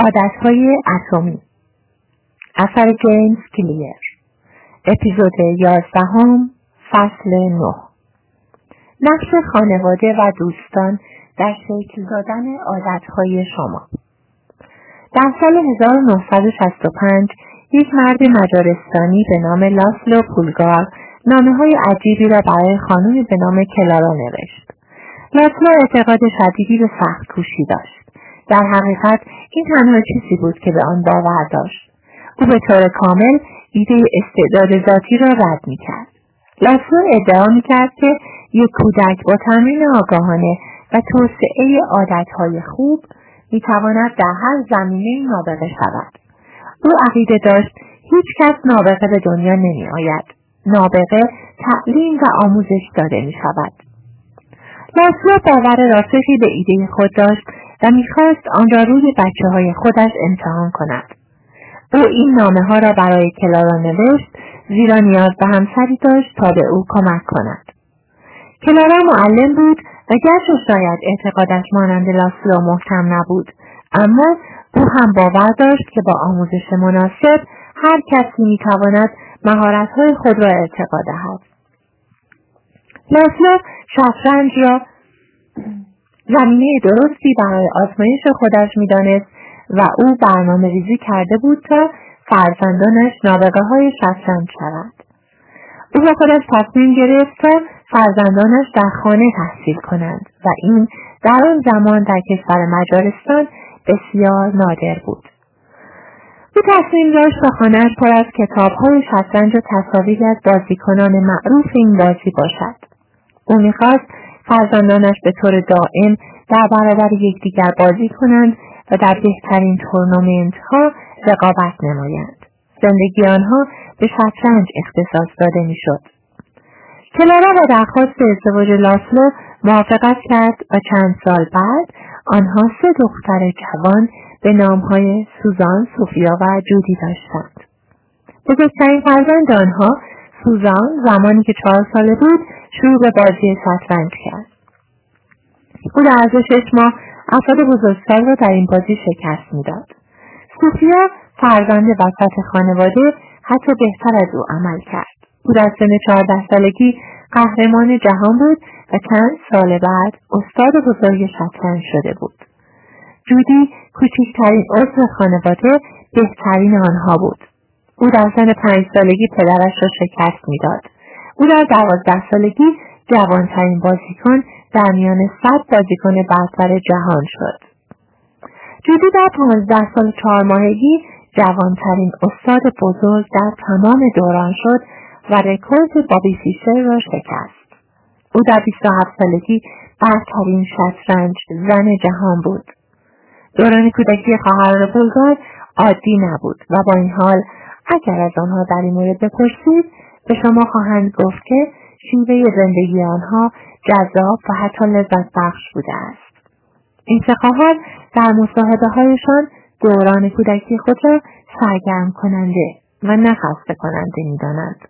عادتهای اتمی اثر جیمز کلیر اپیزود یازدهم فصل نه نقش خانواده و دوستان در شکل دادن عادتهای شما در سال 1965 یک مرد مجارستانی به نام لاسلو پولگار نامه های عجیبی را برای خانمی به نام کلارا نوشت. لاسلو اعتقاد شدیدی به سخت کوشی داشت. در حقیقت این تنها چیزی بود که به آن باور داشت. او به طور کامل ایده استعداد ذاتی را رد می‌کرد. لاسو ادعا می‌کرد که یک کودک با تمرین آگاهانه و توسعه عادتهای خوب می‌تواند در هر زمینه نابغه شود. او عقیده داشت هیچ کس نابغه به دنیا نمیآید. نابغه تعلیم و آموزش داده می شود. باور راسخی به ایده خود داشت و می‌خواست آن را روی بچه های خودش امتحان کند. او این نامه ها را برای کلارا نوشت زیرا نیاز به همسری داشت تا به او کمک کند. کلارا معلم بود و گرچه شاید اعتقادش مانند لاسلو محکم نبود اما او هم باور داشت که با آموزش مناسب هر کسی می‌تواند مهارتهای خود را ارتقا دهد لاسلو شطرنج را زمینه درستی برای آزمایش خودش می‌دانست و او برنامه ریزی کرده بود تا فرزندانش نابغه های شطرنج شود. او با خودش تصمیم گرفت تا فرزندانش در خانه تحصیل کنند و این در آن زمان در کشور مجارستان بسیار نادر بود. او تصمیم داشت تا خانهاش پر از کتابهای شطرنج و تصاویری از بازیکنان معروف این بازی باشد. او می‌خواست فرزندانش به طور دائم در برابر یکدیگر بازی کنند و در بهترین تورنمنت ها رقابت نمایند. زندگی آنها به شطرنج اختصاص داده می‌شد. کلارا با درخواست ازدواج لاسلو موافقت کرد و چند سال بعد آنها سه دختر جوان به نامهای سوزان، سوفیا و جودی داشتند. بزرگترین فرزند آنها سوزان زمانی که چهار ساله بود شروع به بازی شطرنج کرد. او در عرض شش ماه افراد بزرگسال را در این بازی شکست می‌داد. سوفیا فرزند وسط خانواده حتی بهتر از او عمل کرد. او در سن چهارده سالگی قهرمان جهان بود و چند سال بعد استاد بزرگ شطرنج شده بود. جودی کوچکترین عضو خانواده بهترین آنها بود. او در سن پنج سالگی پدرش را شکست می‌داد. او در دوازده سالگی جوانترین بازیکن در میان صد بازیکن برتر جهان شد. جودی در پانزده سال چهار ماهگی جوانترین استاد بزرگ در تمام دوران شد و رکورد بابی فیشر را شکست. او در 27 سالگی برترین شطرنج زن جهان بود. دوران کودکی خواهران بلگار عادی نبود و با این حال اگر از آنها در این مورد بپرسید به شما خواهند گفت که شیوه زندگی آنها جذاب و حتی لذت بخش بوده است. این سه در مصاحبه هایشان دوران کودکی خود را سرگرم کننده و نخسته کننده می‌دانند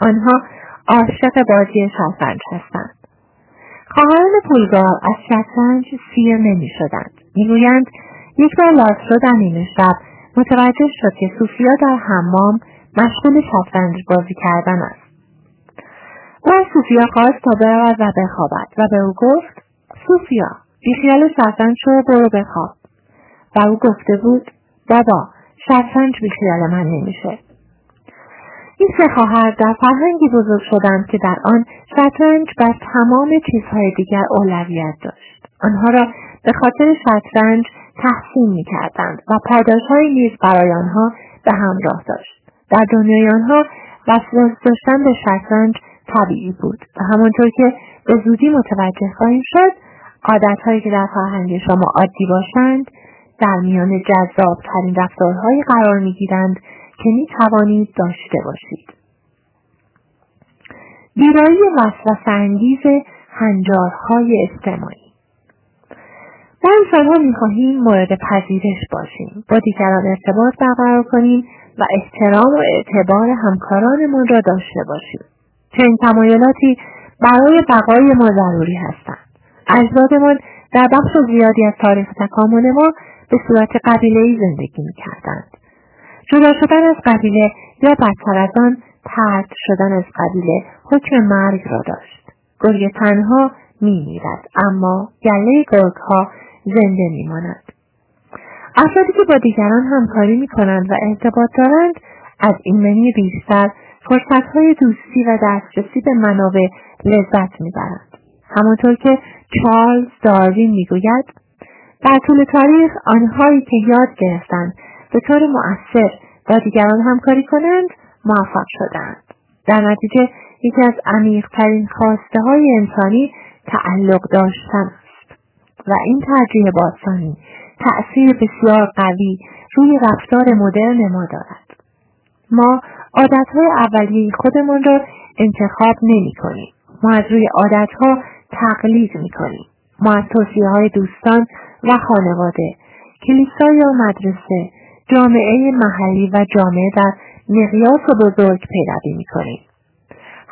آنها عاشق بازی شطرنج هستند. خواهران پولگار از شطرنج سیر نمی شدند. می‌گویند یک بار لاسرو در شب. متوجه شد که سوفیا در حمام مشغول شطرنج بازی کردن است. او از سوفیا خواست تا برود و بخوابد و به او گفت سوفیا بیخیال شطرنج شو برو بخواب. و او گفته بود بابا شطرنج بیخیال من نمیشه. این سه خواهر در فرهنگی بزرگ شدند که در آن شطرنج بر تمام چیزهای دیگر اولویت داشت. آنها را به خاطر شطرنج تحسین می کردند و پاداشهایی نیز برای آنها به همراه داشت. در دنیای آنها وسواس داشتن به شطرنج طبیعی بود و همانطور که به زودی متوجه خواهیم شد عادتهایی که در فرهنگ شما عادی باشند در میان جذابترین رفتارهایی قرار می‌گیرند که می توانید داشته باشید. ویرایی وسوسه انگیز هنجارهای اجتماعی ما انسانها می‌خواهیم مورد پذیرش باشیم. با دیگران ارتباط برقرار کنیم و احترام و اعتبار همکارانمان را داشته باشیم. چنین تمایلاتی برای بقای ما ضروری هستند. اجدادمان در بخش زیادی از تاریخ تکامل ما به به صورت قبیلهای زندگی می‌کردند. جدا شدن از قبیله یا بدتر از آن ترد شدن از قبیله حکم مرگ را داشت. گرگ تنها میمیرد اما گله گرگها زنده میماند. افرادی که با دیگران همکاری می‌کنند و ارتباط دارند از این منی بیشتر فرصتهای دوستی و دسترسی به منابع لذت می‌برند. همانطور که چارلز داروین می‌گوید در طول تاریخ آنهایی که یاد گرفتند به طور مؤثر با دیگران همکاری کنند موفق شدند. در نتیجه یکی از عمیقترین خواسته های انسانی تعلق داشتن. است و این ترجیح باستانی تأثیر بسیار قوی روی رفتار مدرن ما دارد ما عادتهای اولیه خودمان را انتخاب نمی کنیم. ما از روی عادتها تقلید می کنیم. ما از توصیه های دوستان و خانواده، کلیسا یا مدرسه، جامعه محلی و جامعه در مقیاس بزرگ پیروی می کنیم.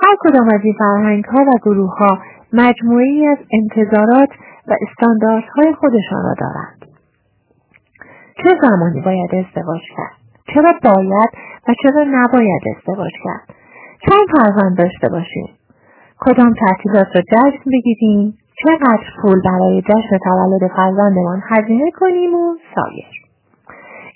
هر کدام از این فرهنگ ها و گروه ها مجموعی از انتظارات و استانداردهای خودشان را دارند. چه زمانی باید ازدواج کرد؟ چرا باید و چرا نباید ازدواج کرد؟ چند فرزند داشته باشیم؟ کدام تعطیلات را جشن بگیریم؟ چقدر پول برای جشن تولد فرزندمان هزینه کنیم و سایر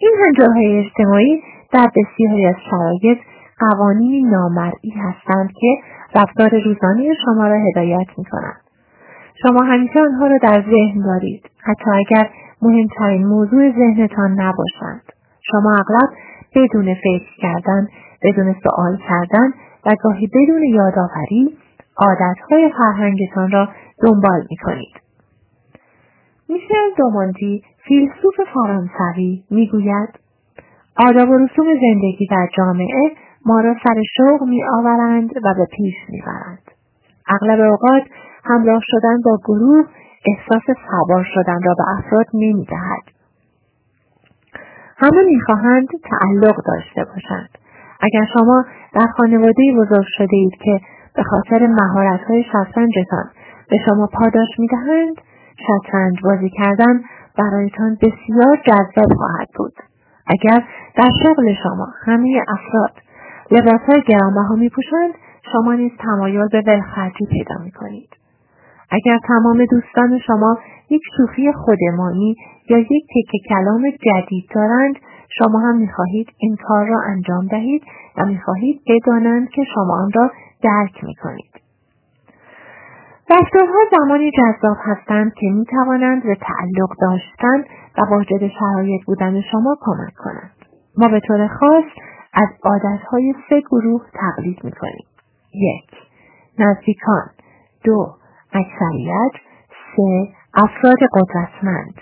این هنجارهای اجتماعی در بسیاری از شرایط قوانینی نامرئی هستند که رفتار روزانه شما را هدایت می کنند. شما همیشه آنها را در ذهن دارید حتی اگر مهمترین موضوع ذهنتان نباشند شما اغلب بدون فکر کردن بدون سوال کردن و گاهی بدون یادآوری عادتهای فرهنگتان را دنبال می کنید. میشل دومانتی فیلسوف فرانسوی می‌گوید آداب و رسوم زندگی در جامعه ما را سر شوق می آورند و به پیش می برند. اغلب اوقات همراه شدن با گروه احساس سوار شدن را به افراد نمی دهد. همه می‌خواهند تعلق داشته باشند. اگر شما در خانواده بزرگ شده اید که به خاطر مهارت‌های شطرنجتان به شما پاداش می‌دهند شطرنج بازی کردن برایتان بسیار جذاب خواهد بود اگر در شغل شما همه افراد لباسهای گرانبها میپوشند شما نیز تمایل به ولخرجی پیدا می‌کنید اگر تمام دوستان شما یک شوخی خودمانی یا یک تکه کلام جدید دارند شما هم می‌خواهید این کار را انجام دهید و می‌خواهید بدانند که شما آن را درک می‌کنید رفتارها زمانی جذاب هستند که می توانند به تعلق داشتن و واجد شرایط بودن شما کمک کنند. ما به طور خاص از عادتهای سه گروه تقلید می کنیم. یک نزدیکان دو اکثریت سه افراد قدرتمند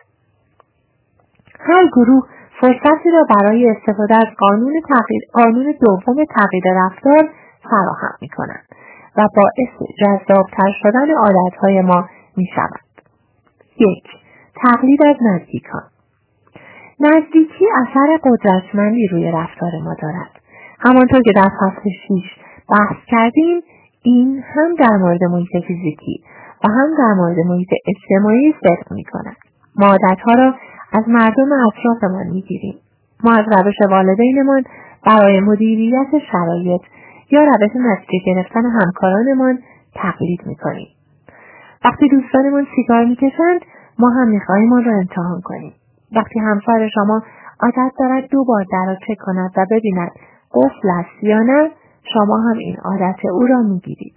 هر گروه فرصتی را برای استفاده از قانون, تغییر، قانون دوم تغییر رفتار فراهم می کنند و باعث جذابتر شدن عادتهای ما می شود. یک تقلید از نزدیکان نزدیکی اثر قدرتمندی روی رفتار ما دارد. همانطور که در فصل 6 بحث کردیم این هم در مورد محیط فیزیکی و هم در مورد محیط اجتماعی صدق می کند. ما عادتها را از مردم اطرافمان می‌گیریم. ما از روش والدینمان برای مدیریت شرایط یا روش نتیجه گرفتن همکارانمان تقلید می‌کنیم. وقتی دوستانمان سیگار می‌کشند ما هم می‌خواهیم آن را امتحان کنیم. وقتی همسر شما عادت دارد دو بار در را چک کند و ببیند قفل است یا نه شما هم این عادت او را می‌گیرید.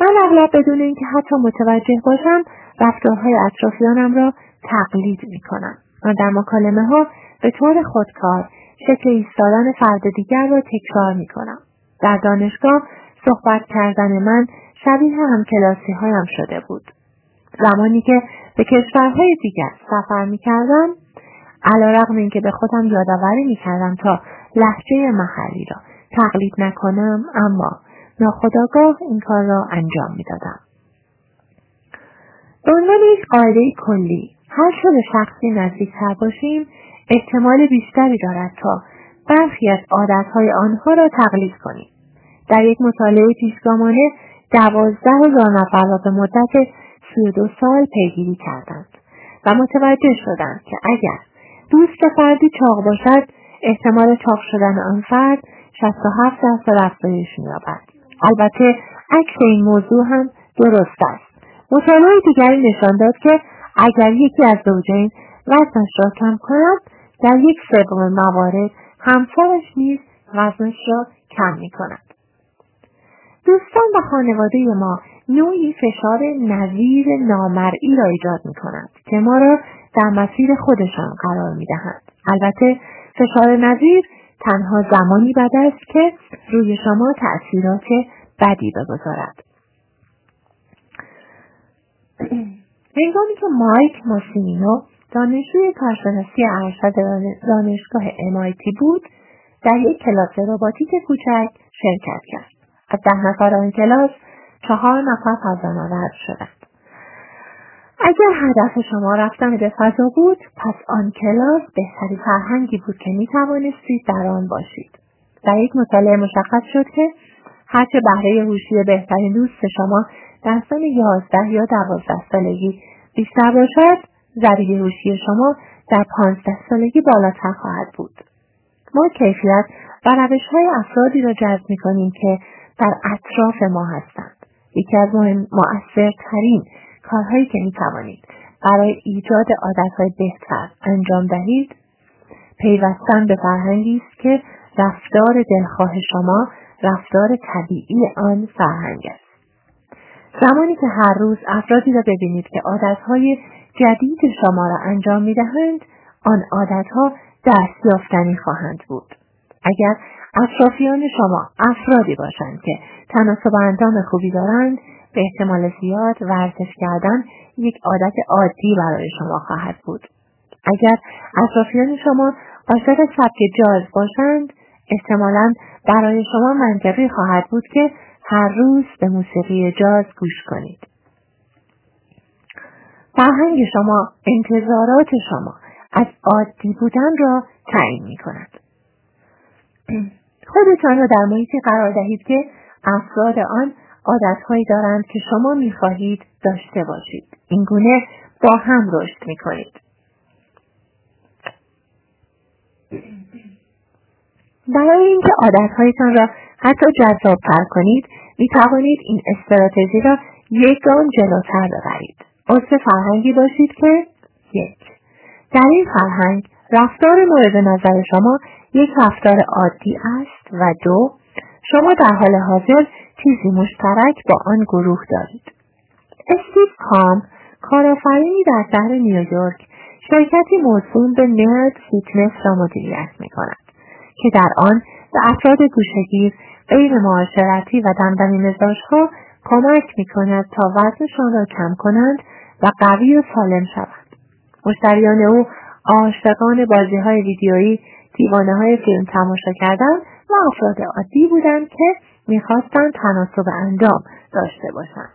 من اغلب بدون اینکه حتی متوجه باشم رفتارهای اطرافیانم را تقلید می‌کنم و در مکالمه ها به طور خودکار شکل ایستادن فرد دیگر را تکرار می‌کنم. در دانشگاه صحبت کردن من شبیه هم کلاسی هایم شده بود. زمانی که به کشورهای دیگر سفر می‌کردم علا رقم اینکه به خودم یادآوری می‌کردم تا لحجه محلی را تقلید نکنم اما ناخداگاه این کار را انجام می‌دادم. به عنوان یک قاعده کلی هر چه به شخصی نزدیکتر باشیم احتمال بیشتری دارد تا برخی از عادتهای آنها را تقلید کنیم. در یک مطالعه پیشگامانه دوازده هزار نفر را به مدت سی دو سال پیگیری کردند و متوجه شدند که اگر دوست فردی چاق باشد احتمال چاق شدن آن فرد 67 درصد افزایش مییابد البته عکس این موضوع هم درست است مطالعه دیگری نشان داد که اگر یکی از زوجین وزنش را کم کند در یک سوم موارد همسرش نیز وزنش را کم می کند. دوستان و خانواده ما نوعی فشار نظیر نامرئی را ایجاد می کند که ما را در مسیر خودشان قرار می دهند. البته فشار نظیر تنها زمانی بد است که روی شما تأثیرات بدی بگذارد. هنگامی که مایک ماسینینو دانشجوی کارشناسی ارشد دانشگاه MIT بود در یک کلاس رباتیک کوچک شرکت کرد از ده نفر آن کلاس چهار نفر فضانورد شدند اگر هدف شما رفتن به فضا بود پس آن کلاس بهترین فرهنگی بود که می توانستید در آن باشید. در یک مطالعه مشخص شد که هرچه بهره هوشی بهترین دوست شما در سال یازده یا دوازده سالگی بیشتر باشد ضریب هوشی شما در پانزده سالگی بالاتر خواهد بود. ما کیفیت و روش های افرادی را جذب می کنیم که در اطراف ما هستند. یکی از مهم مؤثرترین کارهایی که می توانید برای ایجاد عادتهای بهتر انجام دهید پیوستن به فرهنگی است که رفتار دلخواه شما رفتار طبیعی آن فرهنگ است زمانی که هر روز افرادی را ببینید که عادتهای جدید شما را انجام می دهند، آن عادتها دست یافتنی خواهند بود. اگر اطرافیان شما افرادی باشند که تناسب اندام خوبی دارند به احتمال زیاد ورزش کردن یک عادت عادی برای شما خواهد بود. اگر اطرافیان شما عاشق سبک جاز باشند احتمالا برای شما منطقی خواهد بود که هر روز به موسیقی جاز گوش کنید. فرهنگ شما انتظارات شما از عادی بودن را تعیین می کند. خودتان را در محیطی قرار دهید که افراد آن عادتهایی دارند که شما می خواهید داشته باشید. این گونه با هم رشد می کنید. برای اینکه عادتهایتان را حتی جذابتر کنید می توانید این استراتژی را یک گام جلوتر ببرید. عضو فرهنگی باشید که یک در این فرهنگ رفتار مورد نظر شما یک رفتار عادی است و دو شما در حال حاضر چیزی مشترک با آن گروه دارید. استیو کمب کارآفرینی در شهر نیویورک شرکتی موسوم به Nerd Fitness را مدیریت می کند که در آن به افراد گوشه‌گیر غیر معاشرتی و دمدمی مزاجها کمک می کند تا وزنشان را کم کنند و قوی و سالم شوند. مشتریان او عاشقان بازی های ویدیویی دیوانه های فیلم تماشا کردن و افراد عادی بودند که می‌خواستند تناسب اندام داشته باشند.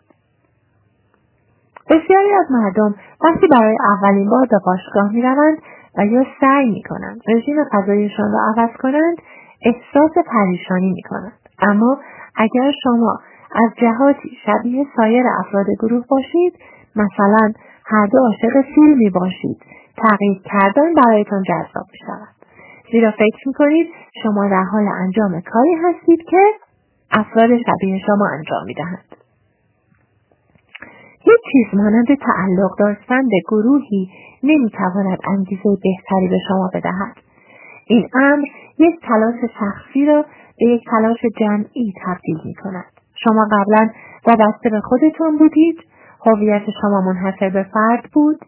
بسیاری از مردم وقتی برای اولین بار به باشگاه می‌روند و یا سعی می‌کنند رژیم غذایشان را عوض کنند احساس پریشانی می‌کنند اما اگر شما از جهاتی شبیه سایر افراد گروه باشید مثلا هر دو عاشق فیلمی باشید تغییر کردن برایتان جذاب شود زیرا فکر می‌کنید شما در حال انجام کاری هستید که افراد شبیه شما انجام می‌دهند. یک چیز مانند تعلق داشتن به گروهی نمی‌تواند انگیزه بهتری به شما بدهد. این امر یک تلاش شخصی را به یک تلاش جمعی تبدیل می کند. شما قبلا وابسته به خودتان بودید. هویت شما منحصر به فرد بود.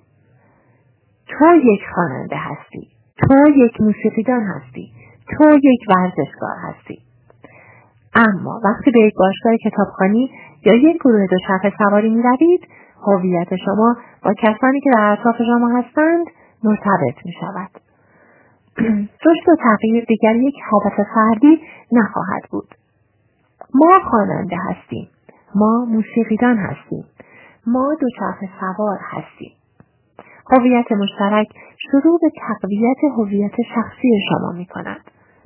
تو یک خواننده هستی. تو یک موسیقیدان هستی. تو یک ورزشکار هستی. اما وقتی به یک باشگاه کتابخانی یا یک گروه دوچرخه سواری می‌روید هویت شما با کسانی که در اطراف شما هستند مرتبط می شود. رشد و تغییر دیگر یک هدف فردی نخواهد بود. ما خواننده هستیم. ما موسیقیدان هستیم. ما دوچرخه سوار هستیم. هویت مشترک شروع به تقویت هویت شخصی شما می کند.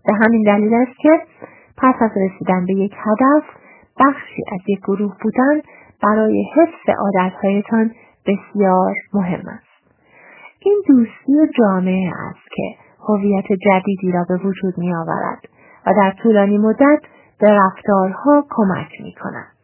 به همین دلیل است که پس از رسیدن به یک هدف بخشی از یک گروه بودن برای حفظ عادتهایتان بسیار مهم است. دوستی جامعه است که هویت جدیدی را به وجود می آورد و در طولانی مدت به رفتارها کمک می کند.